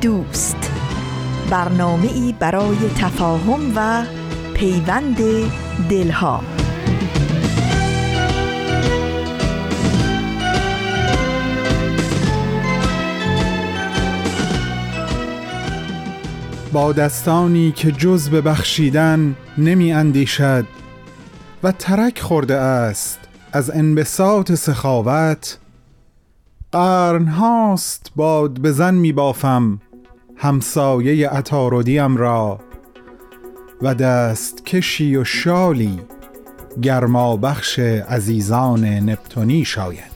دوست. برنامه ای برای تفاهم و پیوند دلها. با دستانی که جز به بخشیدن نمی اندیشد و ترک خورده است از انبساط سخاوت قرن هاست باد بزن می بافم. همسایه عطارودیم را و دست کشی و شالی گرما بخش عزیزان نپتونی شاید.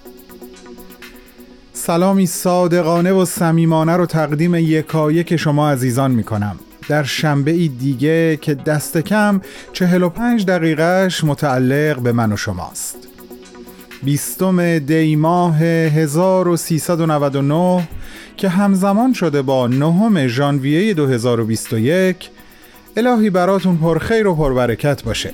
سلامی صادقانه و صمیمانه رو تقدیم یکایک شما عزیزان می کنم در شنبه ای دیگه که دست کم 45 دقیقهش متعلق به من و شماست. بیستم دی ماه 1399 که همزمان شده با نهم ژانویه 2021 الهی براتون پرخیر و پربرکت باشه.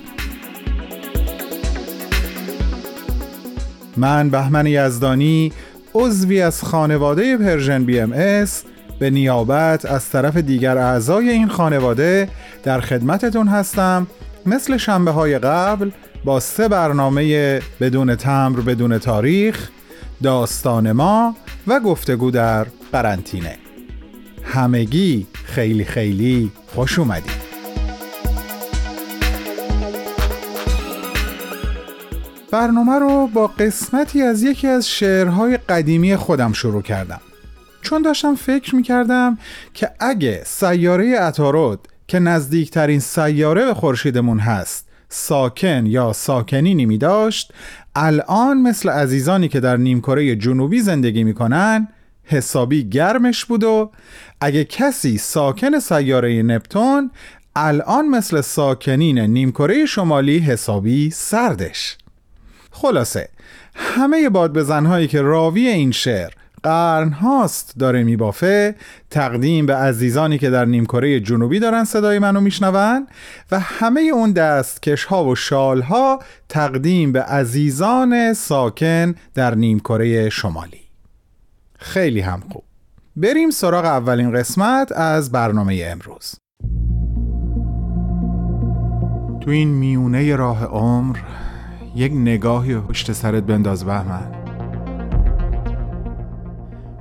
من بهمن یزدانی عضوی از خانواده Persian BMS به نیابت از طرف دیگر اعضای این خانواده در خدمتتون هستم. مثل شنبه های قبل با سه برنامه بدون تمر بدون تاریخ داستان ما و گفتگو در قرنطینه. همگی خیلی خیلی خوش اومدید. برنامه رو با قسمتی از یکی از شعرهای قدیمی خودم شروع کردم. چون داشتم فکر می‌کردم که اگه سیاره اتارود که نزدیکترین سیاره به خورشیدمون هست ساکن یا ساکنینی می داشت الان مثل عزیزانی که در نیمکره جنوبی زندگی می‌کنن حسابی گرمش بود و اگه کسی ساکن سیاره نپتون الان مثل ساکنین نیمکره شمالی حسابی سردش. خلاصه همه باد بزنهایی که راوی این شعر قرن هاست داره میبافه. تقدیم به عزیزانی که در نیمکره جنوبی دارن صدای منو میشنون و همه اون دستکش ها و شال ها تقدیم به عزیزان ساکن در نیمکره شمالی. خیلی هم خوب. بریم سراغ اولین قسمت از برنامه امروز. تو این میونه راه عمر یک نگاهی پشت سرت بنداز بهمن.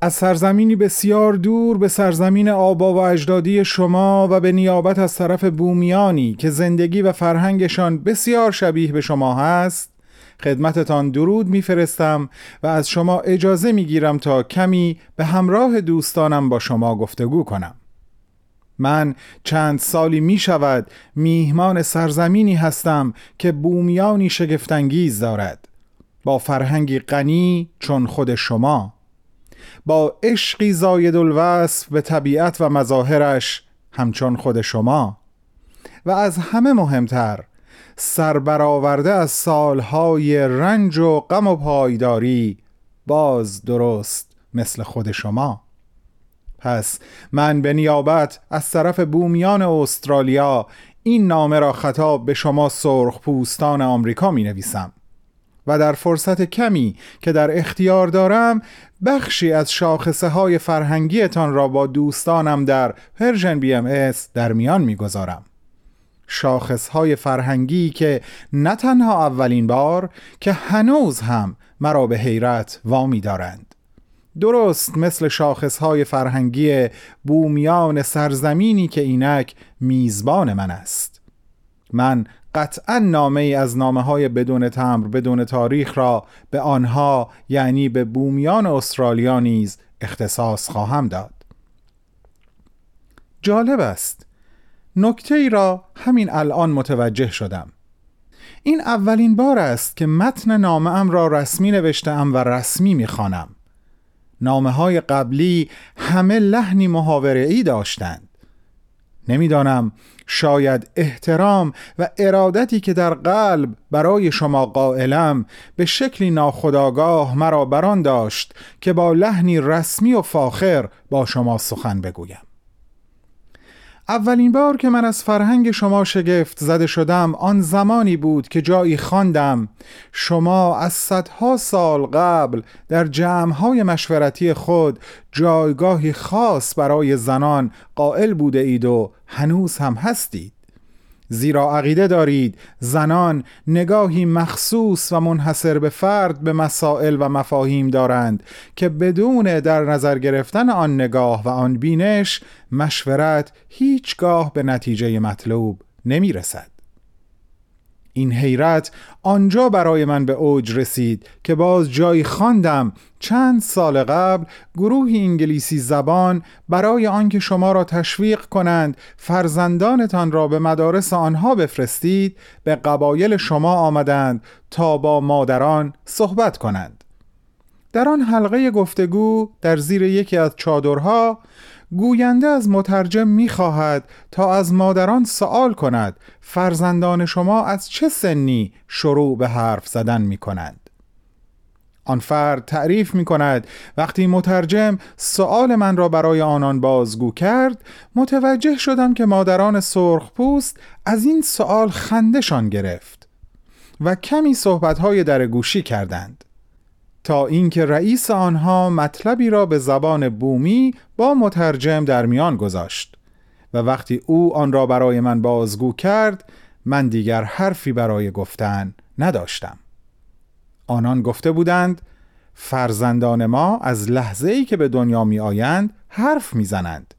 از سرزمینی بسیار دور به سرزمین آبا و اجدادی شما و به نیابت از طرف بومیانی که زندگی و فرهنگشان بسیار شبیه به شما هست خدمتتان درود میفرستم و از شما اجازه می‌گیرم تا کمی به همراه دوستانم با شما گفتگو کنم. من چند سالی می شود میهمان سرزمینی هستم که بومیانی شگفتانگیز دارد. با فرهنگی غنی چون خود شما. با عشقی زاید الوصف به طبیعت و مظاهرش همچون خود شما. و از همه مهمتر سربرآورده از سالهای رنج و غم و پایداری باز درست مثل خود شما. پس من به نیابت از طرف بومیان استرالیا این نامه را خطاب به شما سرخ پوستان آمریکا می نویسم. و در فرصت کمی که در اختیار دارم بخشی از شاخصه های فرهنگیتان را با دوستانم در Persian BMS در میان می‌گذارم. شاخصهای فرهنگی که نه تنها اولین بار که هنوز هم مرا به حیرت وامی دارند. درست مثل شاخصهای فرهنگی بومیان سرزمینی که اینک میزبان من است. من قطعا نامه ای از نامه های بدون تمر بدون تاریخ را به آنها یعنی به بومیان استرالیا نیز اختصاص خواهم داد. جالب است. نکته ای را همین الان متوجه شدم. این اولین بار است که متن نامه ام را رسمی نوشتم و رسمی می‌خوانم. نامه های قبلی همه لحنی محاوره ای داشتند. نمی‌دانم. شاید احترام و ارادتی که در قلب برای شما قائلم به شکلی ناخداگاه مرا بران داشت که با لحنی رسمی و فاخر با شما سخن بگویم. اولین بار که من از فرهنگ شما شگفت زده شدم آن زمانی بود که جایی خواندم. شما از صدها سال قبل در جمعهای مشورتی خود جایگاهی خاص برای زنان قائل بوده اید و هنوز هم هستید. زیرا عقیده دارید زنان نگاهی مخصوص و منحصر به فرد به مسائل و مفاهیم دارند که بدون در نظر گرفتن آن نگاه و آن بینش مشورت هیچگاه به نتیجه مطلوب نمی رسد. این حیرت آنجا برای من به اوج رسید که باز جایی خواندم چند سال قبل گروهی انگلیسی زبان برای آنکه شما را تشویق کنند فرزندانتان را به مدارس آنها بفرستید به قبایل شما آمدند تا با مادران صحبت کنند. در آن حلقه گفتگو در زیر یکی از چادرها گوینده از مترجم می‌خواهد تا از مادران سوال کند فرزندان شما از چه سنی شروع به حرف زدن می کنند آن فرد تعریف می کند وقتی مترجم سوال من را برای آنان بازگو کرد متوجه شدم که مادران سرخ پوست از این سوال خندشان گرفت و کمی صحبتهای در گوشی کردند. تا اینکه رئیس آنها مطلبی را به زبان بومی با مترجم در میان گذاشت و وقتی او آن را برای من بازگو کرد من دیگر حرفی برای گفتن نداشتم. آنان گفته بودند فرزندان ما از لحظه ای که به دنیا می آیند حرف می زنند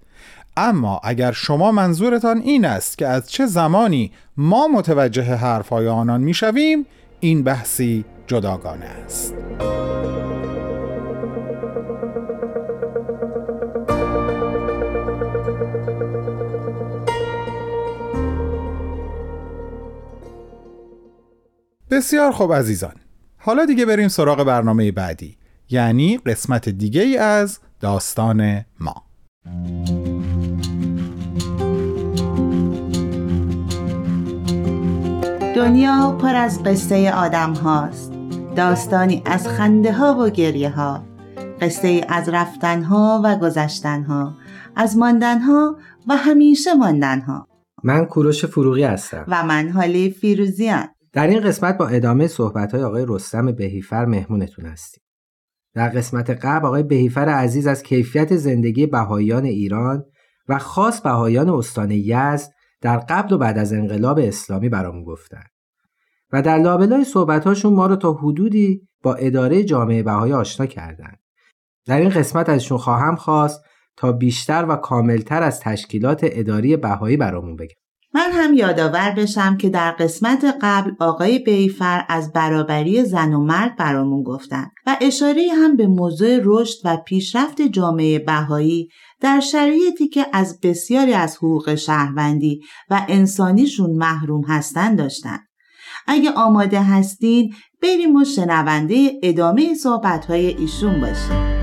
اما اگر شما منظورتان این است که از چه زمانی ما متوجه حرفهای آنان می شویم این بحثی جداگانه است. بسیار خوب عزیزان. حالا دیگه بریم سراغ برنامه بعدی یعنی قسمت دیگه ای از داستان ما. دنیا پر از قصه آدم هاست. داستانی از خنده ها و گریه ها قصه از رفتن ها و گذشتن ها از ماندن ها و همیشه ماندن ها من کوروش فروغی هستم. و من حالی فیروزیان در این قسمت با ادامه صحبت های آقای رستم بهیفر مهمونتون هستیم. در قسمت قبل آقای بهیفر عزیز از کیفیت زندگی بهاییان ایران و خاص بهاییان استان یزد در قبل و بعد از انقلاب اسلامی برامون گفتن. و در لابلای صحبتهاشون ما رو تا حدودی با اداره جامعه بهایی آشنا کردند. در این قسمت ازشون خواهم خواست تا بیشتر و کاملتر از تشکیلات اداری بهایی برامون بگن. من هم یادآور بشم که در قسمت قبل آقای بیفر از برابری زن و مرد برامون گفتن و اشاره هم به موضوع رشد و پیشرفت جامعه بهایی در شرایطی که از بسیاری از حقوق شهروندی و انسانیشون محروم هستن داشتن. اگه آماده هستین بریم و شنونده ادامه صحبتهای ایشون باشیم.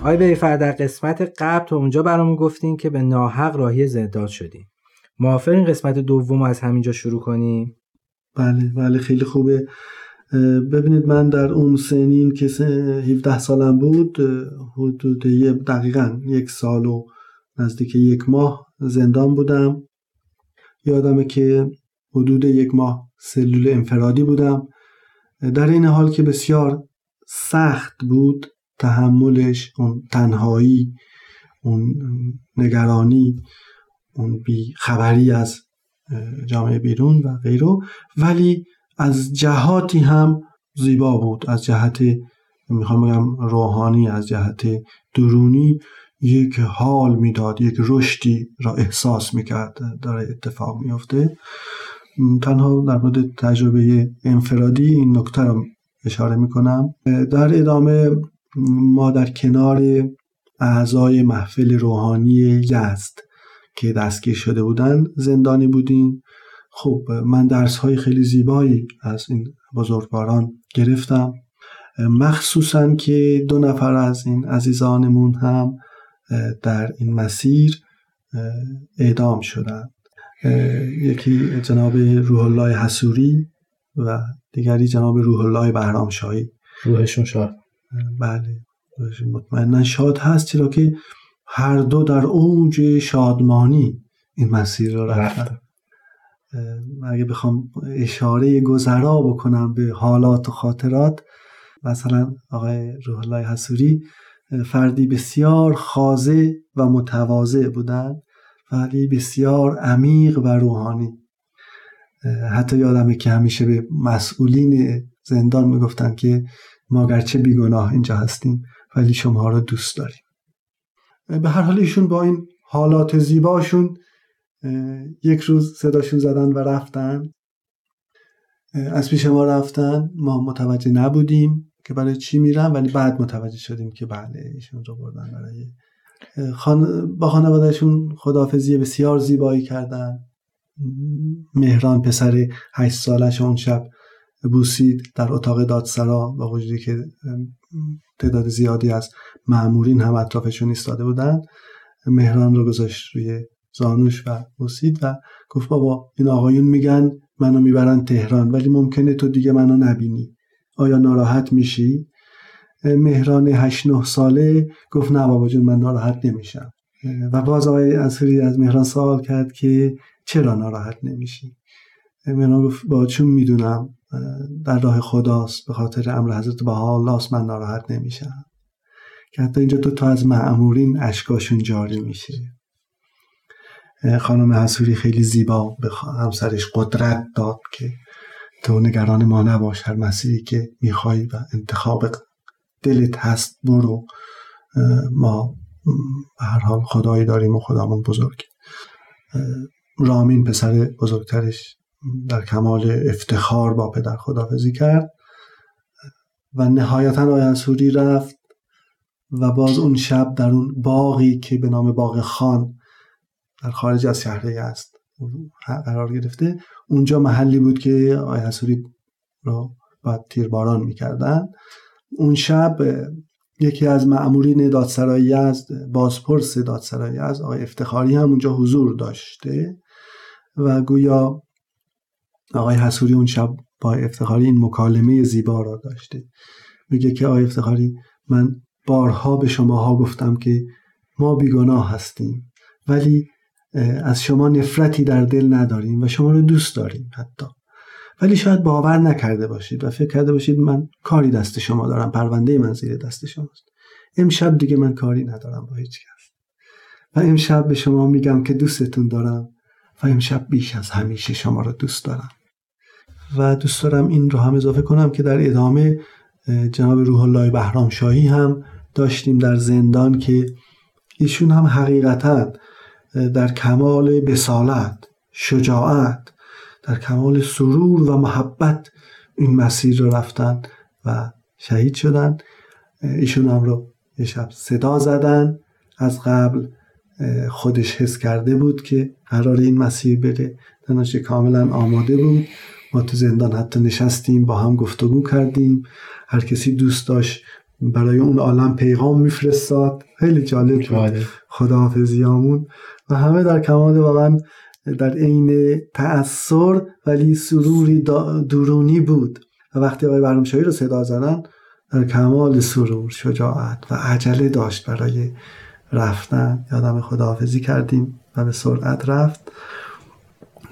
آقای بیفر در قسمت قبل تو اونجا برامون گفتین که به ناحق راهی زندان شدیم. موافق این قسمت دوم از همینجا شروع کنیم؟ بله بله خیلی خوبه. ببینید من در اون سنین که 17 سالم بود حدود دقیقا یک سال و نزدیک یک ماه زندان بودم. یادمه که حدود یک ماه سلول انفرادی بودم. در این حال که بسیار سخت بود تحملش اون تنهایی اون نگرانی اون بی خبری از جامعه بیرون و غیره. ولی از جهاتی هم زیبا بود از جهت می‌خوام بگم روحانی از جهت درونی. یک حال می‌داد یک رشدی را احساس می‌کرد داره اتفاق میفته تنها در مورد تجربه انفرادی این نکته رو اشاره می‌کنم. در ادامه ما در کنار اعضای محفل روحانی یزد که دستگیر شده بودن زندانی بودیم. خب من درس های خیلی زیبایی از این بزرگواران گرفتم. مخصوصا که دو نفر از این عزیزانمون هم در این مسیر اعدام شدند. یکی جناب روح الله حسوری و دیگری جناب روح الله بهرامشاهی. روحشون شاد. بله مطمئنا شاد هست چرا که هر دو در اوج شادمانی این مسیر رو رفتن. اگه بخوام اشاره گذرا بکنم به حالات و خاطرات مثلا آقای روح الله حسوری فردی بسیار خازه و متواضع بودن ولی بسیار عمیق و روحانی. حتی یادمه که همیشه به مسئولین زندان می‌گفتن که ما گرچه بیگناه اینجا هستیم ولی شما را دوست داریم. به هر حال ایشون با این حالات زیباشون یک روز صداشون زدن و رفتن. از پیش ما رفتن ما متوجه نبودیم. که برای چی میرن ولی بعد متوجه شدیم که بله ایشون رو بردن برای خان... با خانوادهشون خدافزی بسیار زیبایی کردن. مهران پسر هشت سالش اون شب بوسید در اتاق دادسرا با وجودی که تعداد زیادی از معمورین هم اطرافشون ایستاده بودن. مهران رو گذاشت روی زانوش و بوسید و گفت بابا این آقایون میگن منو می‌برن تهران ولی ممکنه تو دیگه منو نبینی. آیا ناراحت میشی؟ مهران هشت نه ساله گفت نه بابا جون من ناراحت نمیشم. و باز آقای اصری از مهران سوال کرد که چرا ناراحت نمیشی؟ مهران گفت با چون می‌دونم در راه خداست به خاطر امر حضرت بها است من ناراحت نمیشم. که حتی اینجا دو تا از معمورین اشکاشون جاری میشه. خانم حسوری خیلی زیبا به همسرش قدرت داد که تو نگران ما نباش هر مسیری که می‌خوای و انتخاب دلت هست برو. ما هر حال خدایی داریم و خدامون بزرگ. رامین پسر بزرگترش در کمال افتخار با پدر خدافزی کرد و نهایتا آیسوری رفت و باز اون شب در اون باقی که به نام باغ خان در خارج از شهره است قرار گرفته اونجا محلی بود که آقای حسوری را باید تیرباران می‌کردن. اون شب یکی از معمورین دادسرای یزد بازپرس دادسرای یزد آقای افتخاری هم اونجا حضور داشته و گویا آقای حسوری اون شب با افتخاری این مکالمه زیبا را داشته. میگه که آقای افتخاری من بارها به شماها گفتم که ما بیگناه هستیم ولی از شما نفرتی در دل نداریم و شما رو دوست داریم حتی. ولی شاید باور نکرده باشید و فکر کرده باشید من کاری دست شما دارم پرونده من زیر دست شماست. امشب دیگه من کاری ندارم با هیچ کس. و امشب به شما میگم که دوستتون دارم و امشب بیش از همیشه شما رو دوست دارم. و دوست دارم این رو هم اضافه کنم که در ادامه جناب روح الله بهرام شاهی هم داشتیم در زندان که ایشون هم حقیقتا در کمال بسالت شجاعت در کمال سرور و محبت این مسیر رو رفتن و شهید شدن. ایشون هم رو یه شب صدا زدن. از قبل خودش حس کرده بود که قرار این مسیر بره. دانش کاملا آماده بود. ما تو زندان حتی نشستیم با هم گفتگو کردیم. هر کسی دوست داشت برای اون عالم پیغام میفرستاد. خیلی جالب بود. خداحافظیامون و همه در کمال واقعا در عین تأثیر ولی سروری درونی بود. و وقتی آقای برنامشاهی رو صدا زدن در کمال سرور شجاعت و عجله داشت برای رفتن. یادم خداحافظی کردیم و به سرعت رفت.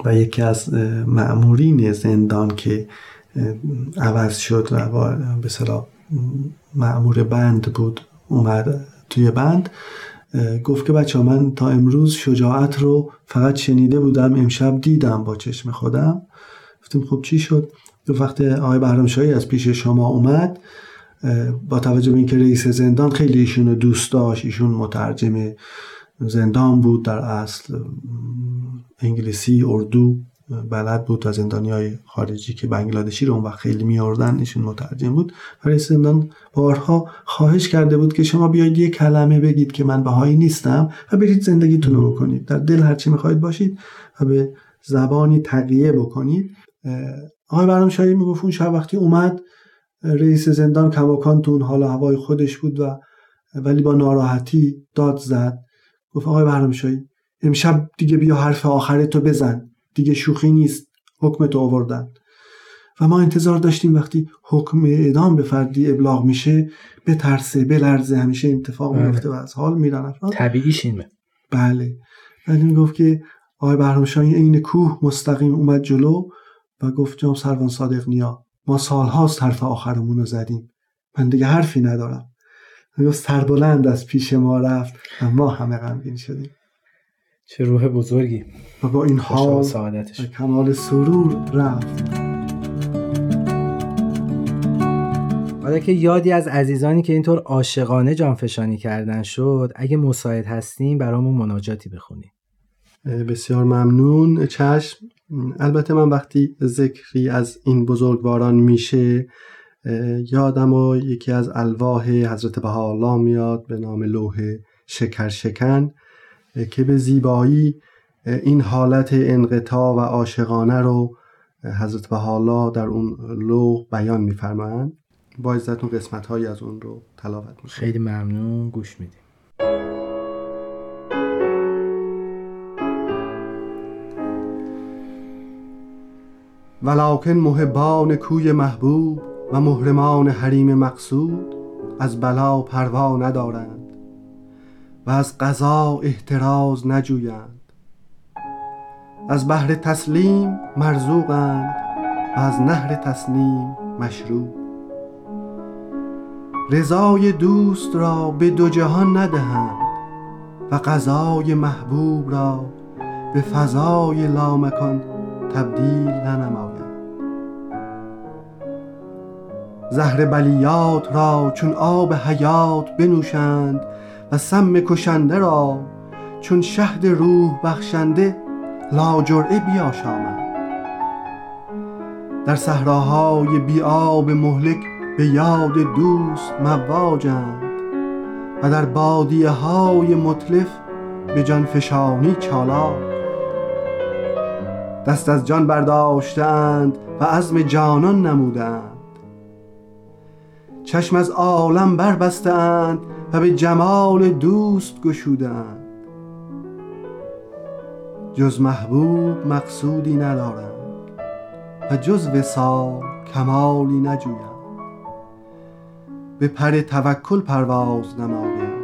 و یکی از معمورین زندان که عوض شد و به صلاح معمور بند بود اومد توی بند. گفت که بچه من تا امروز شجاعت رو فقط شنیده بودم امشب دیدم با چشم خودم. گفتیم خب چی شد؟ دو وقت آقای بهرامشاهی از پیش شما اومد با توجه به اینکه رئیس زندان خیلی ایشون دوست داشت ایشون مترجم زندان بود در اصل انگلیسی اردو. بلد بود و زندانی های خارجی که بنگلادشی رو اون وقت خیلی میاردن ایشون مترجم بود. رئیس زندان بارها خواهش کرده بود که شما بیاید یه کلمه بگید که من بهایی نیستم و برید زندگیتون رو بکنید. در دل هرچی می‌خواید باشید و به زبانی تقیه بکنید. آقای برنامه شایی می‌گفت اون شب وقتی اومد رئیس زندان کماکان تو اون حال هوای خودش بود و ولی با ناراحتی داد زد. گفت آقای برنامه شایی امشب دیگه بیا حرف آخر تو بزن. دیگه شوخی نیست حکم تو آوردن. و ما انتظار داشتیم وقتی حکم اعدام به فردی ابلاغ میشه به ترسه به لرزه همیشه اتفاق بله. میفته و از حال میرن افراد. طبیعیش اینه بله. ولی می‌گفت که آقای بهرامشاهی عین کوه مستقیم اومد جلو و گفت جام سروان صادق نیا. ما سالهاست حرف آخرمون رو زدیم. من دیگه حرفی ندارم. می‌گفت سربلند از پیش ما رفت و ما همه غمگین شدیم. چه روح بزرگی. و با این حال و سعادتش کمال سرور رفت. حالا که یادی از عزیزانی که اینطور عاشقانه جانفشانی کردن شد اگه مساعد هستیم برامون مناجاتی بخونیم. بسیار ممنون. چشم. البته من وقتی ذکری از این بزرگواران میشه یادم و یکی از الواح حضرت بهاءالله میاد به نام لوح شکر شکن که به زیبایی این حالت انقطاع و عاشقانه رو حضرت بهاءالله در اون لوح بیان میفرمایند. با عزتون قسمت هایی از اون رو تلاوت می‌کنم. خیلی ممنون. گوش میدیم. ولکن محبان کوی محبوب و محرمان حریم مقصود از بلا پروا ندارند. و از قضا احتراز نجویند. از بحر تسلیم مرزوقند و از نهر تسلیم مشروب رضای دوست را به دو جهان ندهند و قضای محبوب را به فضای لامکان تبدیل ننمایند. زهر بلیات را چون آب حیات بنوشند و سم کشنده را چون شهد روح بخشنده لاجرعه بیاشامند در صحراهای بی آب مهلک به یاد دوست مواجند و در بادیه های مطلف به جان فشانی چالاک دست از جان برداشتند و عزم جانان نمودند چشم از عالم بربستند و به جمال دوست گشودند. جز محبوب مقصودی ندارند و جز وصال کمالی نجویند. به پر توکل پرواز نمایند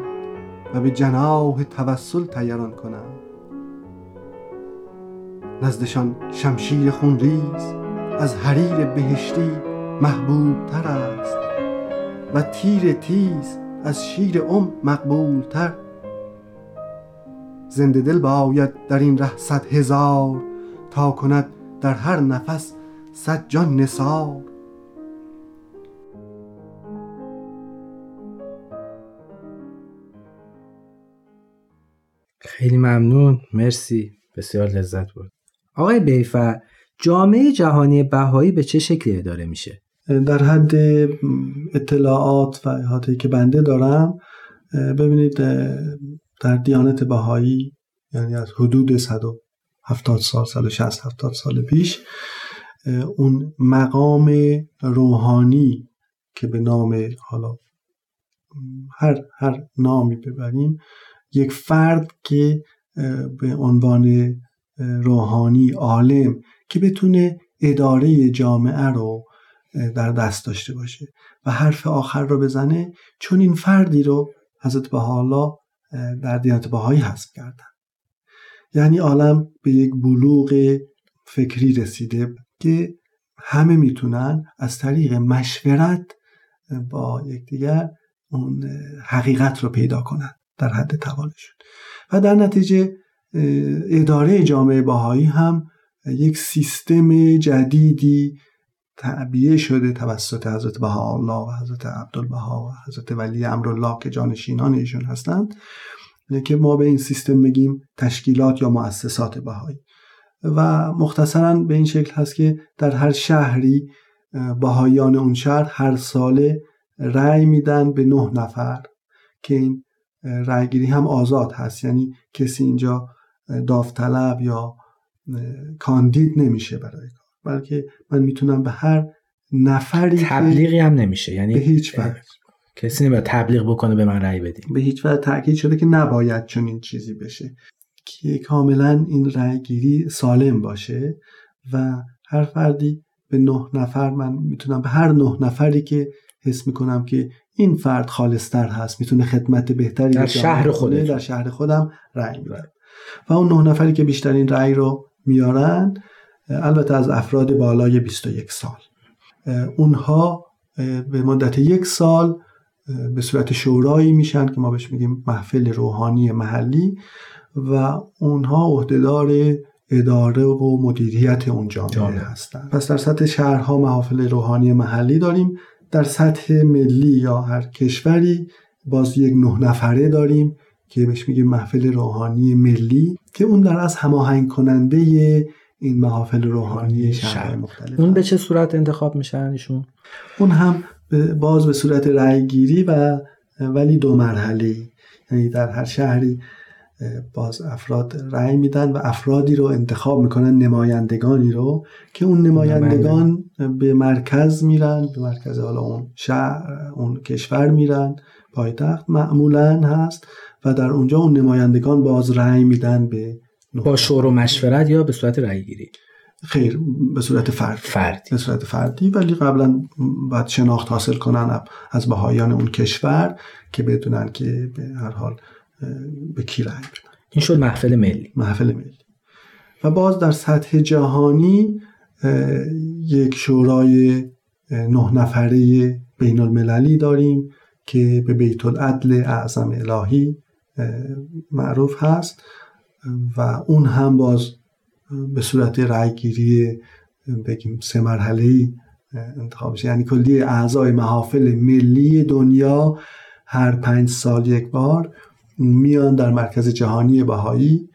و به جناح توسل تیران کنند. نزدشان شمشیر خونریز از حریر بهشتی محبوب تر است و تیر تیز از شیر ام مقبول تر زنده دل باید در این ره صد هزار تا کند در هر نفس صد جان نثار. خیلی ممنون. مرسی. بسیار لذت برد. آقای بیفر جامعه جهانی بهایی به چه شکلی اداره میشه؟ در حد اطلاعات و احاطه‌ای که بنده دارم ببینید در دیانت بهایی یعنی از حدود 170 سال 160 70 سال پیش اون مقام روحانی که به نام حالا هر هر نامی ببریم یک فرد که به عنوان روحانی عالم که بتونه اداره جامعه رو در دست داشته باشه و حرف آخر رو بزنه چون این فردی رو حضرت بهاءالله در دیانت بهایی حذف کردن. یعنی عالم به یک بلوغ فکری رسیده که همه می‌تونن از طریق مشورت با یکدیگر اون حقیقت رو پیدا کنن در حد توانشون و در نتیجه اداره جامعه باهایی هم یک سیستم جدیدی تعبیه شده توسط حضرت بهاءالله و حضرت عبدالبها و حضرت ولی امرالله که جانشینان ایشون هستند که ما به این سیستم بگیم تشکیلات یا مؤسسات بهایی. و مختصرا به این شکل هست که در هر شهری بهاییان اون شهر هر ساله رأی میدن به نه نفر که این رأیگیری هم آزاد هست. یعنی کسی اینجا داوطلب یا کاندید نمیشه برای کار. بلکه من می‌تونم به هر نفری تبلیغی هم نمیشه. یعنی به هیچ وجه. کسی نمیاد تبلیغ بکنه به من رأی بدین. به هیچ وجه تاکید شده که نباید چنین چیزی بشه. که کاملا این رأیگیری سالم باشه و هر فردی به نه نفر من می‌تونم به هر نه نفری که حس می‌کنم که این فرد خالصتر هست می‌تونه خدمت بهتری در شهر خودم در شهر خودم رأی میدم. و اون نه نفری که بیشترین رأی رو میارن البته از افراد بالای 21 سال. اونها به مدت یک سال به صورت شورایی میشن که ما بهش میگیم محفل روحانی محلی و اونها عهدهدار اداره و مدیریت اون جامعه, جامعه. هستن. پس در سطح شهرها محافل روحانی محلی داریم. در سطح ملی یا هر کشوری باز یک نه نفره داریم که بهش میگیم محفل روحانی ملی که اون در از هماهنگ کننده این محافل روحانی شهر مختلف اون به چه صورت انتخاب میشن ایشون اون هم باز به صورت رأیگیری و ولی دو مرحله یعنی در هر شهری باز افراد رأی میدن و افرادی رو انتخاب می‌کنن نمایندگانی رو که اون نمایندگان به مرکز میرن به مرکز حالا اون شهر اون کشور میرن پایتخت معمولا هست و در اونجا اون نمایندگان باز رأی میدن به با شور و مشورت یا به صورت رأی گیری خیر به صورت فرد فردی. به صورت فردی ولی قبلا باید شناخت حاصل کنن از بهایان اون کشور که بدونن که به هر حال به کی رأی این شد محفل ملی. محفل ملی. و باز در سطح جهانی یک شورای نه نفره بین المللی داریم که به بیت العدل اعظم الهی معروف هست. و اون هم باز به صورت رأیگیری بگیم سه مرحله انتخاب میشه. یعنی کلی اعضای محافل ملی دنیا هر پنج سال یک بار میان در مرکز جهانی بهایی.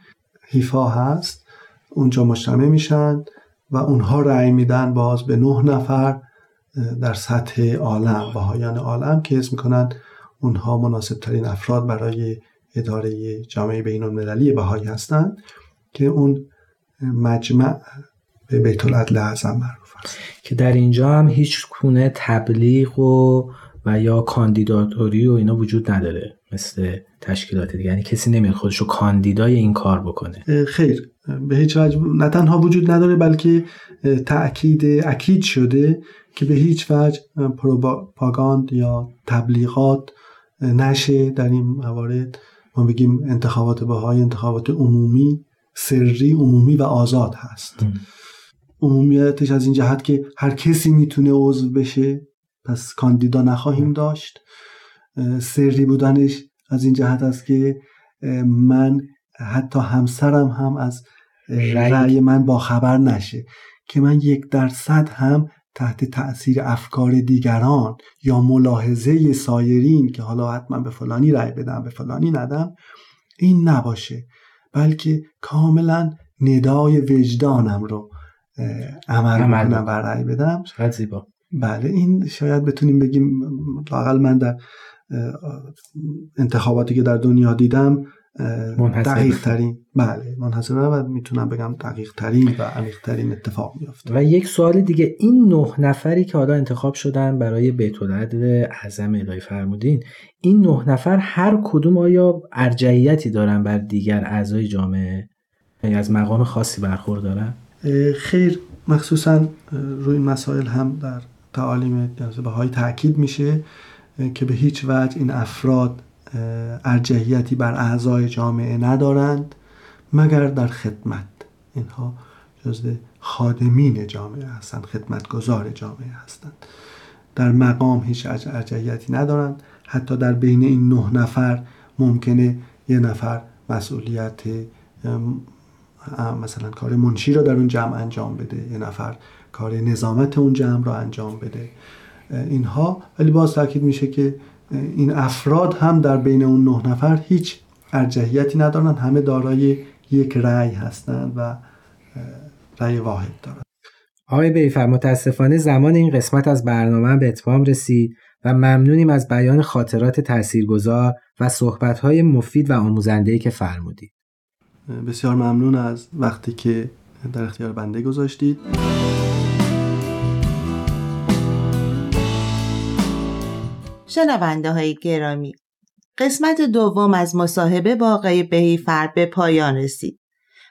حیفا هست. اونجا مجتمع میشن و اونها رأی میدن باز به نه نفر در سطح عالم بهایان عالم که اسم می‌کنن اونها مناسب ترین افراد برای اداره جامعه بین المللی بهایی هستند که اون مجمع به بیت العدل اعظم معروف است. که در اینجا هم هیچ کونه تبلیغ و و یا کاندیداتوری و اینا وجود نداره مثل تشکیلات دیگه. یعنی کسی نمیاد خودش رو کاندیدای این کار بکنه. خیر. به هیچ وجه نه تنها وجود نداره بلکه تأکید اکید شده که به هیچ وجه پروپاگاند یا تبلیغات نشه در این موارد. ما بگیم انتخابات بهای انتخابات عمومی سری عمومی و آزاد هست. عمومیتش از این جهت که هر کسی می‌تونه عضو بشه. پس کاندیدا نخواهیم داشت. سری بودنش از این جهت است که من حتی همسرم هم از رأی من با خبر نشه. که من یک درصد هم تحت تأثیر افکار دیگران یا ملاحظه سایرین که حالا حتما به فلانی رأی بدم به فلانی ندم این نباشه. بلکه کاملا ندای وجدانم رو عمل کنم و رأی بدم. زیبا. بله این شاید بتونیم بگیم لاقل من در انتخاباتی که در دنیا دیدم دقیق ترین بله منحصر و می‌تونم بگم دقیق ترین و عمیق ترین اتفاق میافته. و یک سوال دیگه این نه نفری که حالا انتخاب شدن برای بیت العدل اعظم الهی فرمودین این نه نفر هر کدوم آیا ارجعیتی دارن بر دیگر اعضای جامعه؟ یعنی از مقام خاصی برخوردارن؟ خیر مخصوصا روی مسائل هم در تعالیم بهایی تاکید میشه که به هیچ وجه این افراد ارجحیتی بر اعضای جامعه ندارند مگر در خدمت. اینها جزء خادمین جامعه هستند خدمتگزار جامعه هستند. در مقام هیچ ارجحیتی ندارند. حتی در بین این نه نفر ممکنه یه نفر مسئولیت مثلا کار منشی رو در اون جمع انجام بده یه نفر کار نظامت اون جمع رو انجام بده. اینها ولی باز تاکید میشه که این افراد هم در بین اون نه نفر هیچ ارجحیتی ندارن همه دارای یک رأی هستند و رأی واحد دارن آقای بیفر متاسفانه زمان این قسمت از برنامه به اتمام رسید و ممنونیم از بیان خاطرات تاثیرگذار و صحبت‌های مفید و آموزنده‌ای که فرمودید. بسیار ممنون از وقتی که در اختیار بنده گذاشتید. شنونده های گرامی قسمت دوم از مصاحبه با آقای بهیفر به پایان رسید.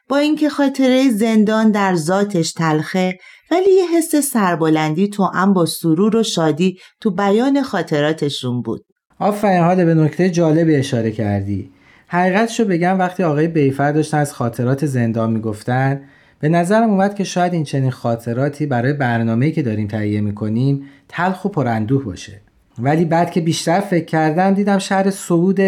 با اینکه خاطره زندان در ذاتش تلخه ولی یه حس سربلندی تو هم با سرور و شادی تو بیان خاطراتشون بود. آفرین حالا به نکته جالبی اشاره کردی. حقیقتشو بگم وقتی آقای بیفر داشتن از خاطرات زندان می‌گفتن به نظرم اومد که شاید این چنین خاطراتی برای برنامه‌ای که داریم تهیه می‌کنیم تلخ و پراندوه باشه. ولی بعد که بیشتر فکر کردم دیدم شهر سعود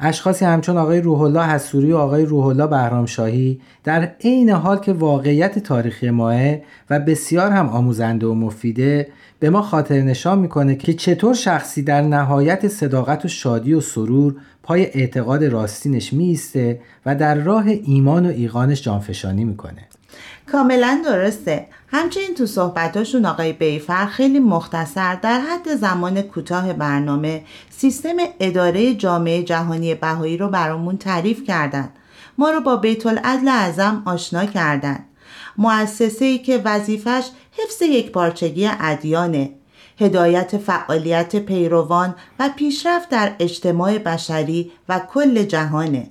اشخاصی همچون آقای روح الله حسوری و آقای روح الله بهرامشاهی در عین حال که واقعیت تاریخی ماه و بسیار هم آموزنده و مفیده به ما خاطر نشان می‌کنه که چطور شخصی در نهایت صداقت و شادی و سرور پای اعتقاد راستینش میسته و در راه ایمان و ایقانش جانفشانی می‌کنه. کاملا درسته همچنین تو صحبتاشون آقای بیفر خیلی مختصر در حد زمان کوتاه برنامه سیستم اداره جامعه جهانی بهایی رو برامون تعریف کردند. ما رو با بیت العدل اعظم آشنا کردند. مؤسسه ای که وظیفش حفظ یک پارچگی ادیانه هدایت فعالیت پیروان و پیشرفت در اجتماع بشری و کل جهانه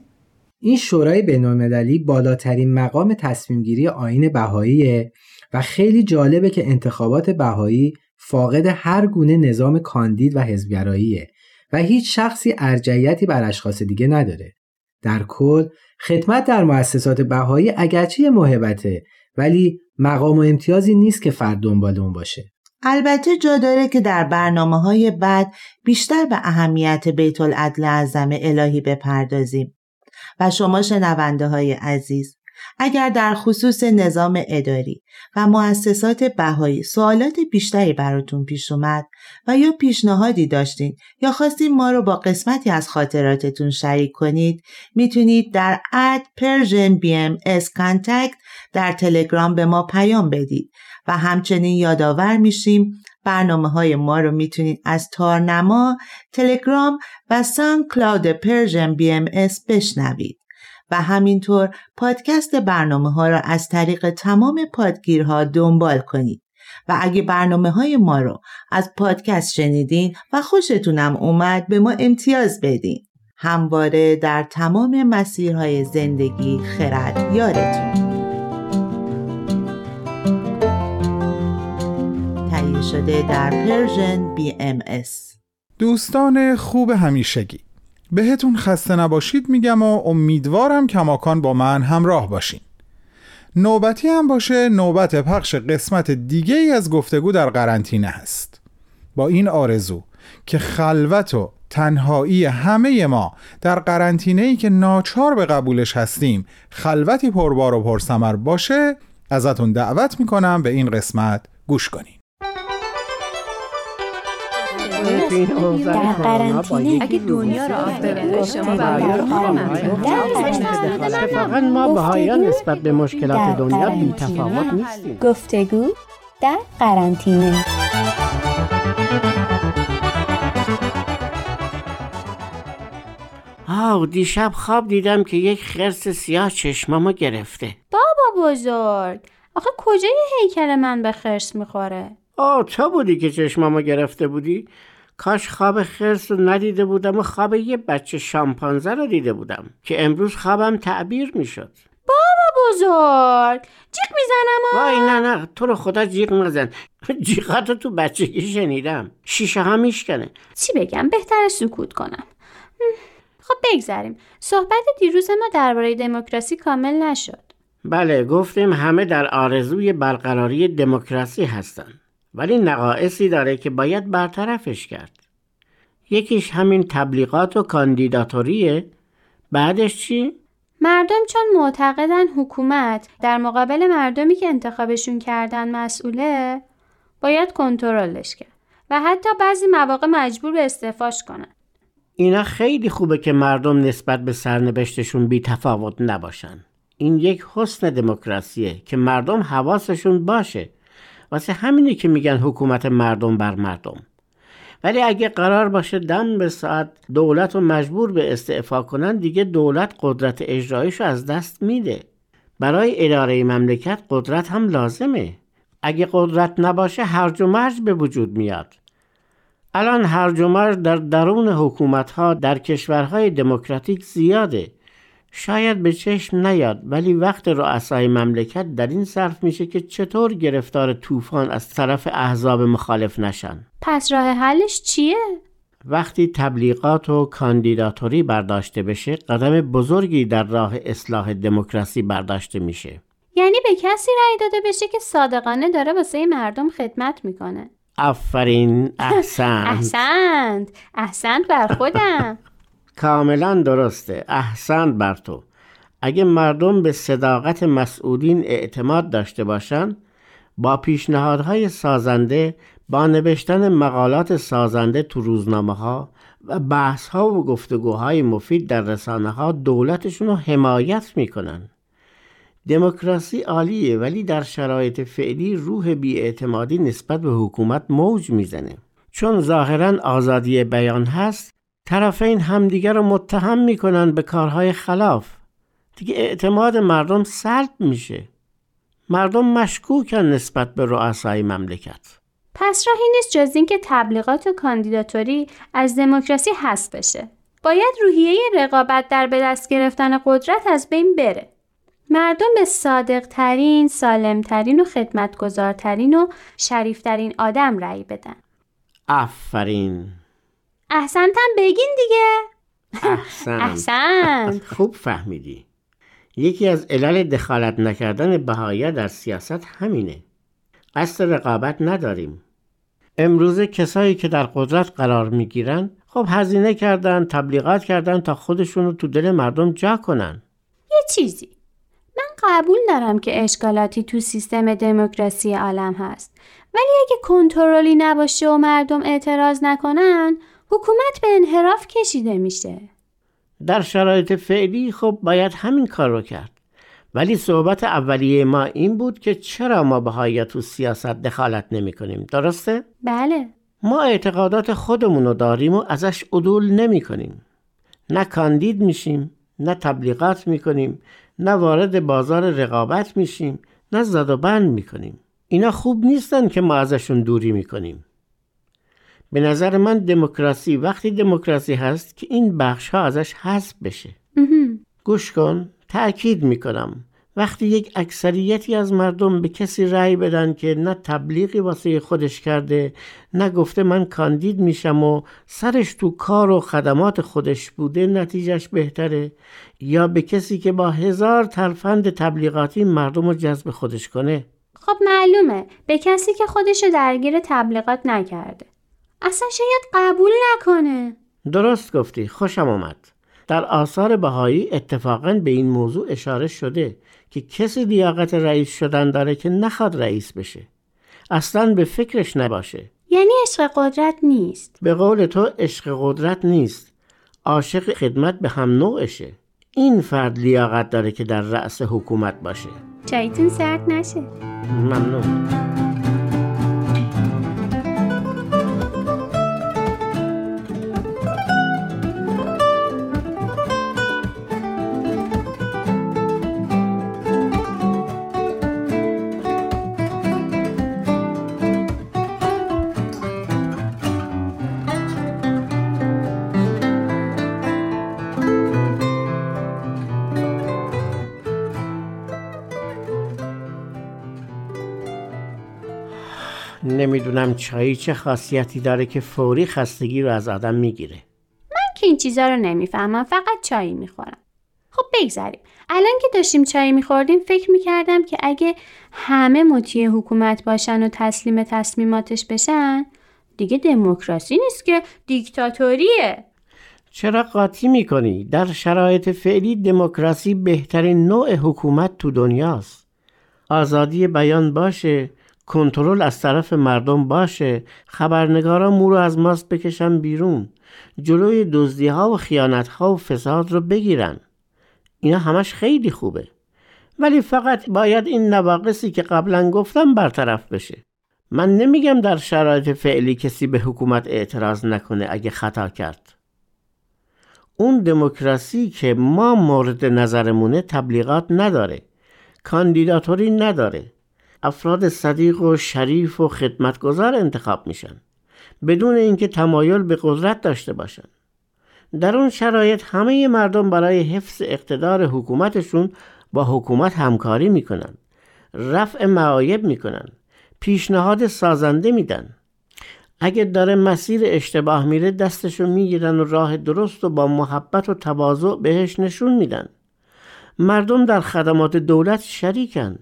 این شورای بینالمللی بالاترین مقام تصمیمگیری آین بهاییه و خیلی جالبه که انتخابات بهایی فاقد هر گونه نظام کاندید و حزبگراییه و هیچ شخصی ارجعیتی بر اشخاص دیگه نداره. در کل خدمت در مؤسسات بهایی اگرچه محبته ولی مقام و امتیازی نیست که فرد دنبال اون باشه. البته جا داره که در برنامه های بعد بیشتر به اهمیت بیت العدل اعظم الهی بپردازیم و شما شنونده های عزیز اگر در خصوص نظام اداری و مؤسسات بهایی سوالات بیشتری براتون پیش اومد و یا پیشنهادی داشتین یا خواستین ما رو با قسمتی از خاطراتتون شریک کنید می‌تونید در at Persian BM در تلگرام به ما پیام بدید و همچنین یادآور میشیم برنامه های ما رو می‌تونید از تارنما، تلگرام و SoundCloud Persian BM بشنوید. و همینطور پادکست برنامه ها را از طریق تمام پادگیرها دنبال کنید. و اگه برنامه های ما رو از پادکست شنیدین و خوشتونم اومد به ما امتیاز بدین. همواره در تمام مسیرهای زندگی خرد یارتون. شده در پرژن BMS دوستان خوب همیشگی. بهتون خسته نباشید میگم و امیدوارم کماکان با من همراه باشین. نوبتی هم باشه نوبت پخش قسمت دیگه ای از گفتگو در قرنطینه هست. با این آرزو که خلوت و تنهایی همه ما در قرنطینه ای که ناچار به قبولش هستیم خلوتی پربار و پرسمر باشه ازتون دعوت می‌کنم به این قسمت گوش کنید. در قرنطینه اگه دنیا رو آب ببره شما اتفاقا ما بهایان نسبت به مشکلات دنیا بی تفاوت نیستیم. گفتگو در قرنطینه. آه دیشب خواب دیدم که یک خرس سیاه چشمامو گرفته. بابا بزرگ آخه کجای هیکل من به خرس می‌خوره؟ آه تو بودی که چشمامو گرفته بودی؟ کاش خواب خرس رو ندیده بودم و خواب یه بچه شامپانزه رو دیده بودم که امروز خوابم تعبیر می‌شد. بابا بزرگ جیغ می‌زنم وای نه نه تو رو خدا جیغ نزن. جیغاتو تو بچگی شنیدم. شیشه ها میشکنه. چی بگم؟ بهتر سکوت کنم. خب بگذریم. صحبت دیروز ما درباره دموکراسی کامل نشد. بله گفتیم همه در آرزوی برقراری دموکراسی هستند ولی نقایصی داره که باید برطرفش کرد. یکیش همین تبلیغات و کاندیداتوریه. بعدش چی؟ مردم چون معتقدن حکومت در مقابل مردمی که انتخابشون کردن مسئوله باید کنترلش کرد و حتی بعضی مواقع مجبور به استعفاش کنن. اینا خیلی خوبه که مردم نسبت به سرنوشتشون بی تفاوت نباشن. این یک حسن دموکراسیه که مردم حواسشون باشه. واسه همینی که میگن حکومت مردم بر مردم. ولی اگه قرار باشه دم به ساعت دولت رو مجبور به استعفا کنن دیگه دولت قدرت اجرایش از دست میده. برای اداره مملکت قدرت هم لازمه. اگه قدرت نباشه هرج و مرج به وجود میاد. الان هرج و مرج در درون حکومت ها در کشورهای دموکراتیک زیاده. شاید به چشم نیاد ولی وقت رؤسای مملکت در این صرف میشه که چطور گرفتار طوفان از طرف احزاب مخالف نشن. پس راه حلش چیه؟ وقتی تبلیغات و کاندیداتوری برداشته بشه قدم بزرگی در راه اصلاح دموکراسی برداشته میشه. یعنی به کسی رأی داده بشه که صادقانه داره واسه مردم خدمت می‌کنه. آفرین احسنت. احسنت. احسنت بر خودم. کاملا درسته. احسنت بر تو. اگه مردم به صداقت مسئولین اعتماد داشته باشند با پیشنهادهای سازنده با نوشتن مقالات سازنده تو روزنامه ها و بحث ها و گفتگوهای مفید در رسانه ها دولتشون رو حمایت می‌کنن. دموکراسی عالیه ولی در شرایط فعلی روح بیاعتمادی نسبت به حکومت موج می‌زنه. چون ظاهرا آزادی بیان هست طرفین همدیگر رو متهم می‌کنن به کارهای خلاف. دیگه اعتماد مردم سلب میشه. مردم مشکوکن نسبت به رؤسای مملکت. پس راهی نیست جز اینکه تبلیغات و کاندیداتوری از دموکراسی حذف بشه. باید روحیه رقابت در به دست گرفتن قدرت از بین بره. مردم به صادق ترین، سالم ترین و خدمتگزارترین و شریفترین آدم رأی بدن. آفرین. احسنتم بگین دیگه. احسن. احسن. خوب فهمیدی. یکی از علل دخالت نکردن بهایی در سیاست همینه. قصد رقابت نداریم. امروزه کسایی که در قدرت قرار می‌گیرن خب هزینه کردن تبلیغات کردن تا خودشون رو تو دل مردم جا کنن. یه چیزی من قبول دارم که اشکالاتی تو سیستم دموکراسی عالم هست ولی اگه کنترلی نباشه و مردم اعتراض نکنن حکومت به انحراف کشیده میشه. در شرایط فعلی خب باید همین کار رو کرد. ولی صحبت اولیه ما این بود که چرا ما بهایی تو سیاست دخالت نمی کنیم. درسته؟ بله. ما اعتقادات خودمون رو داریم و ازش عدول نمی کنیم. نه کاندید میشیم نه تبلیغات می‌کنیم نه وارد بازار رقابت میشیم نه زد و بند می‌کنیم اینا خوب نیستن که ما ازشون دوری می‌کنیم به نظر من دموکراسی وقتی دموکراسی هست که این بخش ها ازش حذف بشه. گوش کن تأکید می‌کنم. وقتی یک اکثریتی از مردم به کسی رأی بدن که نه تبلیغی واسه خودش کرده نه گفته من کاندید میشم و سرش تو کار و خدمات خودش بوده نتیجهش بهتره. یا به کسی که با هزار ترفند تبلیغاتی مردم رو جذب خودش کنه. خب معلومه. به کسی که خودش درگیر تبلیغات نکرده. اصلا شاید قبول نکنه. درست گفتی خوشم آمد در آثار بهایی اتفاقا به این موضوع اشاره شده که کسی لیاقت رئیس شدن داره که نخواد رئیس بشه. اصلا به فکرش نباشه. یعنی عشق قدرت نیست. به قول تو عشق قدرت نیست. عاشق خدمت به هم نوعشه. این فرد لیاقت داره که در رأس حکومت باشه. چایتون سرد نشه. ممنون. نمی‌دونم چایی چه خاصیتی داره که فوری خستگی رو از آدم می‌گیره من که این چیزا رو نمی‌فهمم فقط چایی می‌خورم خب بگذاریم الان که داشتیم چای میخوردیم فکر می‌کردم که اگه همه مطیع حکومت باشن و تسلیم تصمیماتش بشن دیگه دموکراسی نیست که دیکتاتوریه چرا قاطی می‌کنی؟ در شرایط فعلی دموکراسی بهترین نوع حکومت تو دنیاست. آزادی بیان باشه، کنترل از طرف مردم باشه، خبرنگارا مو رو از ماست بکشن بیرون، جلوی دزدی ها و خیانت ها و فساد رو بگیرن. اینا همش خیلی خوبه. ولی فقط باید این نواقصی که قبلا گفتم برطرف بشه. من نمیگم در شرایط فعلی کسی به حکومت اعتراض نکنه اگه خطا کرد. اون دموکراسی که ما مورد نظرمونه تبلیغات نداره کاندیداتوری نداره افراد صدیق و شریف و خدمتگذار انتخاب میشن بدون اینکه تمایل به قدرت داشته باشن. در اون شرایط همه مردم برای حفظ اقتدار حکومتشون با حکومت همکاری می‌کنن رفع معایب می‌کنن پیشنهاد سازنده میدن. اگه داره مسیر اشتباه میره دستشو می‌گیرن و راه درست و با محبت و تواضع بهش نشون میدن. مردم در خدمات دولت شریکن.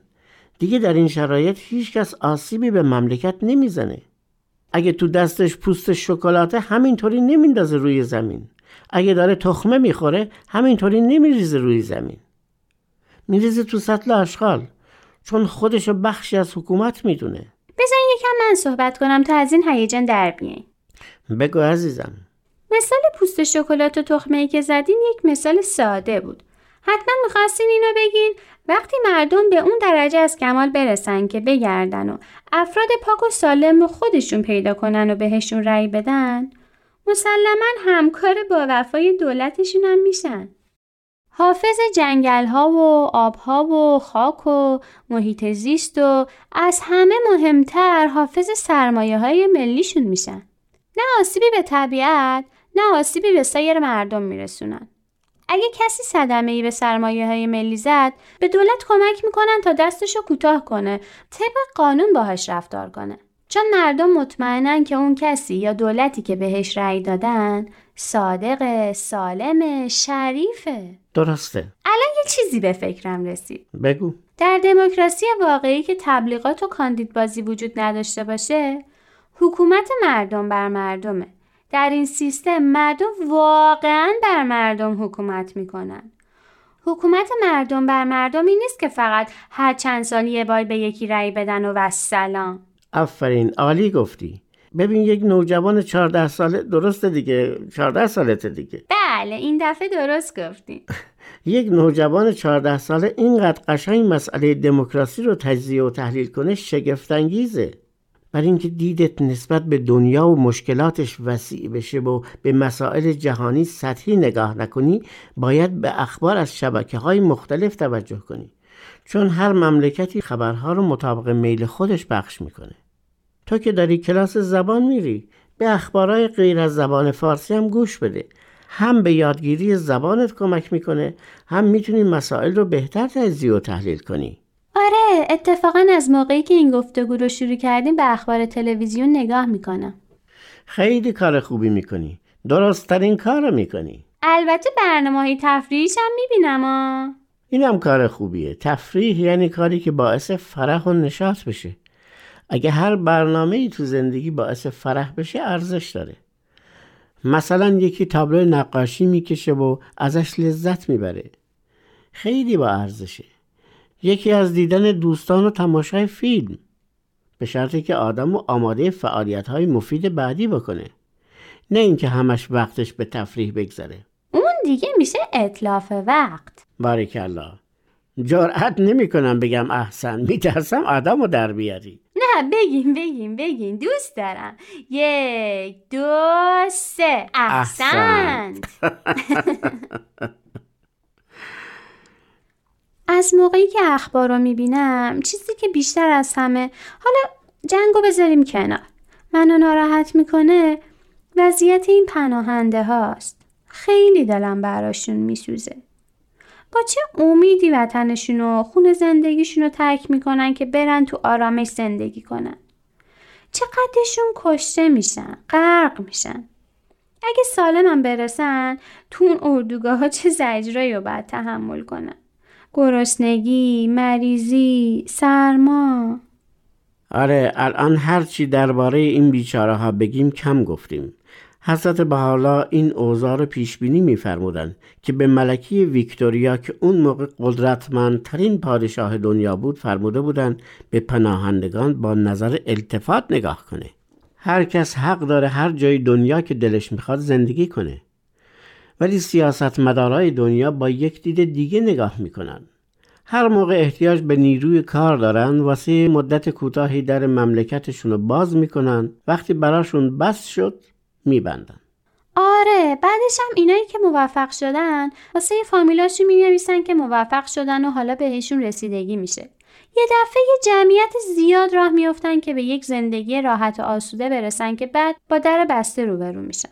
دیگه در این شرایط هیچکس آسیبی به مملکت نمی‌زنه. اگه تو دستش پوست شکلاته همینطوری نمیندازه روی زمین. اگه داره تخمه می‌خوره همینطوری نمیریزه روی زمین. میریزه تو سطل آشغال چون خودشو بخشی از حکومت می‌دونه. بذارین یکم من صحبت کنم تا از این هیجان در بیاین بگو عزیزم. مثال پوست شکلات و تخمه که زدین یک مثال ساده بود. حتما می‌خواستین اینو بگین وقتی مردم به اون درجه از کمال برسن که بگردن و افراد پاک و سالم و خودشون پیدا کنن و بهشون رأی بدن مسلما همکار با وفای دولتشون هم میشن حافظ جنگل ها و آب ها و خاک و محیط زیست و از همه مهمتر حافظ سرمایه های ملیشون میشن. نه آسیبی به طبیعت نه آسیبی به سایر مردم میرسونن. اگه کسی صدمه ای به سرمایه های ملی زد به دولت کمک می‌کنن تا دستشو کوتاه کنه طبق قانون باهاش رفتار کنه. چون مردم مطمئنن که اون کسی یا دولتی که بهش رأی دادن صادق، سالم، شریفه. درسته. الان یه چیزی به فکرم رسید. بگو. در دموکراسی واقعی که تبلیغات و کاندیدبازی وجود نداشته باشه حکومت مردم بر مردمه. در این سیستم مردم واقعا بر مردم حکومت می‌کنن. حکومت مردم بر مردمی نیست که فقط هر چند سال یه بار به یکی رأی بدن و وسلام. آفرین عالی گفتی. ببین یک نوجوان 14 ساله درسته دیگه 14 سالته دیگه. بله این دفعه درست گفتین یک نوجوان 14 ساله اینقدر قشنگ مسئله دموکراسی رو تجزیه و تحلیل کنه شگفت انگیزه برای اینکه دیدت نسبت به دنیا و مشکلاتش وسیع بشه و به مسائل جهانی سطحی نگاه نکنی باید به اخبار از شبکه های مختلف توجه کنی. چون هر مملکتی خبرها رو مطابق میل خودش پخش می‌کنه. تو که داری کلاس زبان میری به اخبارهای غیر از زبان فارسی هم گوش بده. هم به یادگیری زبانت کمک می‌کنه هم می‌تونی مسائل رو بهتر تجزیه و تحلیل کنی. آره اتفاقا از موقعی که این گفتگو رو شروع کردیم به اخبار تلویزیون نگاه می‌کنم. خیلی کار خوبی می‌کنی. درست ترین کار رو می‌کنی. البته برنامه های تفریحش هم می‌بینم آ. اینم کار خوبیه. تفریح یعنی کاری که باعث فرح و نشاط بشه. اگه هر برنامه ای تو زندگی باعث فرح بشه ارزش داره. مثلا یکی تابلو نقاشی می‌کشه و ازش لذت می‌بره. خیلی با ارزشه. یکی از دیدن دوستان و تماشای فیلم به شرطی که آدم و آماده فعالیت های مفید بعدی بکنه. نه اینکه همش وقتش به تفریح بگذره. اون دیگه میشه اطلاف وقت. باریکلا. جرأت نمی کنم بگم احسن میترسم آدم رو در بیاری. نه بگین بگین بگین. دوست دارم. یک دو سه. احسنت. از موقعی که اخبار رو می‌بینم چیزی که بیشتر از همه حالا جنگو بذاریم کنار. منو ناراحت می‌کنه وضعیت این پناهنده هاست. خیلی دلم براشون میسوزه. با چه امیدی وطنشون و خون زندگیشون رو ترک می‌کنن که برن تو آرامش زندگی کنن؟ چقدرشون کشته میشن غرق میشن؟ اگه سالمم برسن تو اون اردوگاه ها چه زجرایی رو باید تحمل کنن؟ گرسنگی، مریضی، سرما. آره الان هرچی درباره این بیچاره ها بگیم کم گفتیم. حضرت بحالا این اوضاع رو پیش بینی میفرمودند که به ملکی ویکتوریا که اون موقع قدرتمندترین پادشاه دنیا بود فرموده بودند به پناهندگان با نظر التفات نگاه کنه. هر کس حق داره هر جای دنیا که دلش می‌خواد زندگی کنه. ولی سیاست مدارای دنیا با یک دید دیگه نگاه می‌کنن. هر موقع احتیاج به نیروی کار دارن واسه مدت کوتاهی در مملکتشون رو باز می‌کنن وقتی براشون بس شد میبندن. آره بعدش هم اینایی که موفق شدن واسه فامیلاشو می نویسن که موفق شدن و حالا بهشون رسیدگی میشه. یه دفعه یه جمعیت زیاد راه میافتن که به یک زندگی راحت و آسوده برسن که بعد با در بسته روبرو میشن.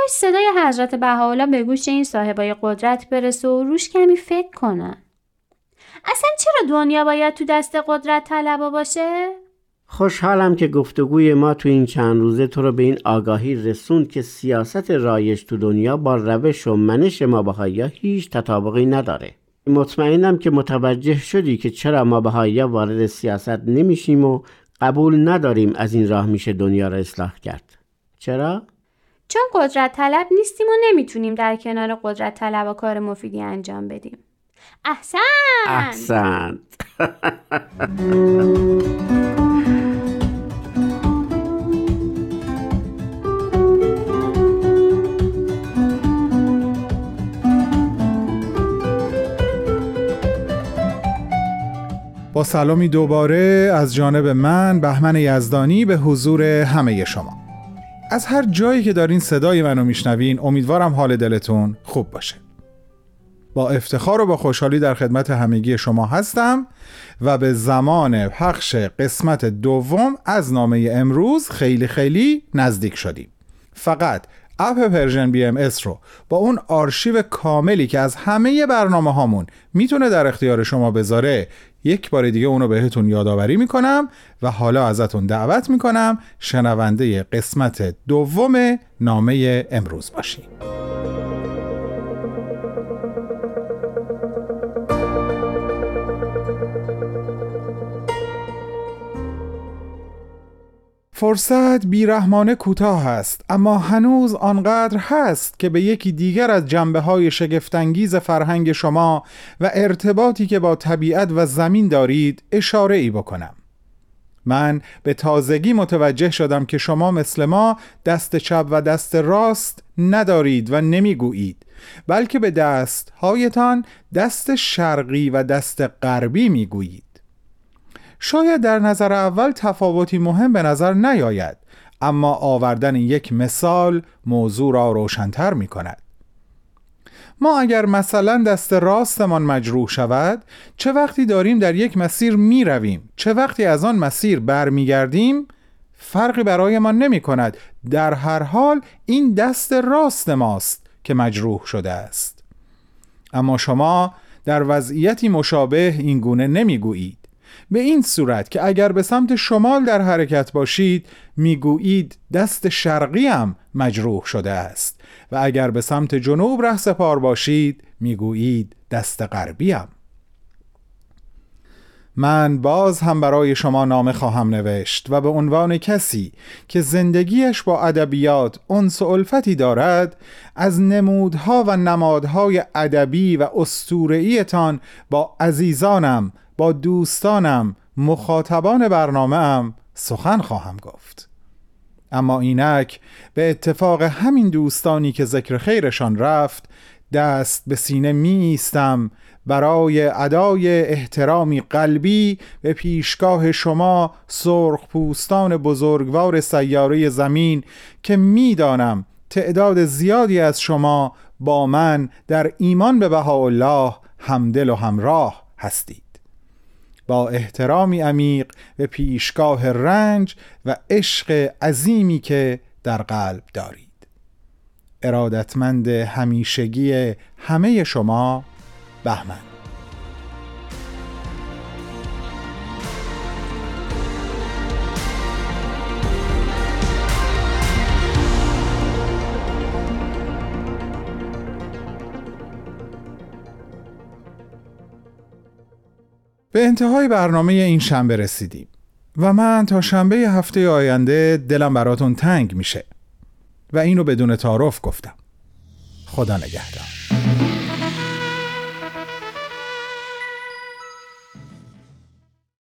کاش صدای حضرت بهاءالله به گوش این صاحبای قدرت برسه و روش کمی فکر کنن اصلا چرا دنیا باید تو دست قدرت طلبا باشه؟ خوشحالم که گفتگوی ما تو این چند روزه تو رو به این آگاهی رسوند که سیاست رایج تو دنیا با روش و منش ما هیچ تطابقی نداره مطمئنم که متوجه شدی که چرا ما بهایا وارد سیاست نمیشیم و قبول نداریم از این راه میشه دنیا را اصلاح کرد چرا؟ چون قدرت طلب نیستیم و نمی‌تونیم در کنار قدرت طلب و کار مفیدی انجام بدیم. احسن! احسن. با سلامی دوباره از جانب من بهمن یزدانی به حضور همه شما. از هر جایی که دارین صدای منو میشنوین امیدوارم حال دلتون خوب باشه. با افتخار و با خوشحالی در خدمت همگی شما هستم و به زمان پخش قسمت دوم از نامه امروز خیلی خیلی نزدیک شدیم. فقط اپ Persian BMS رو با اون آرشیو کاملی که از همه برنامه هامون می‌تونه در اختیار شما بذاره یک بار دیگه اونو بهتون یادآوری می‌کنم و حالا ازتون دعوت می‌کنم شنونده قسمت دوم نامه امروز باشید فرصت بیرحمانه کوتاه است اما هنوز آنقدر هست که به یکی دیگر از جنبه های شگفتانگیز فرهنگ شما و ارتباطی که با طبیعت و زمین دارید اشاره ای بکنم. من به تازگی متوجه شدم که شما مثل ما دست چپ و دست راست ندارید و نمی‌گویید بلکه به دست هایتان دست شرقی و دست غربی می‌گویید. شاید در نظر اول تفاوتی مهم به نظر نیاید اما آوردن یک مثال موضوع را روشنتر می کند ما اگر مثلا دست راستمان مجروح شود چه وقتی داریم در یک مسیر می رویم چه وقتی از آن مسیر برمیگردیم؟ فرقی برای ما نمی کند در هر حال این دست راست ماست که مجروح شده است. اما شما در وضعیتی مشابه این گونه نمی گویید به این صورت که اگر به سمت شمال در حرکت باشید می‌گویید دست شرقی هم مجروح شده است. و اگر به سمت جنوب ره سپار باشید می‌گویید دست غربی هم من باز هم برای شما نامه خواهم نوشت و به عنوان کسی که زندگیش با ادبیات انس و الفتی دارد از نمودها و نمادهای ادبی و استورعیتان با عزیزانم با دوستانم مخاطبان برنامه ام سخن خواهم گفت. اما اینک به اتفاق همین دوستانی که ذکر خیرشان رفت دست به سینه می ایستم برای ادای احترامی قلبی به پیشگاه شما سرخ پوستان بزرگوار سیاره زمین که می‌دانم تعداد زیادی از شما با من در ایمان به بهاءالله همدل و همراه هستید. با احترامی عمیق به پیشگاه رنج و عشق عظیمی که در قلب دارید. ارادتمند همیشگی همه شما بهمن. به انتهای برنامه این شنبه رسیدیم و من تا شنبه هفته آینده دلم براتون تنگ میشه و اینو بدون تعارف گفتم. خدا نگهدار.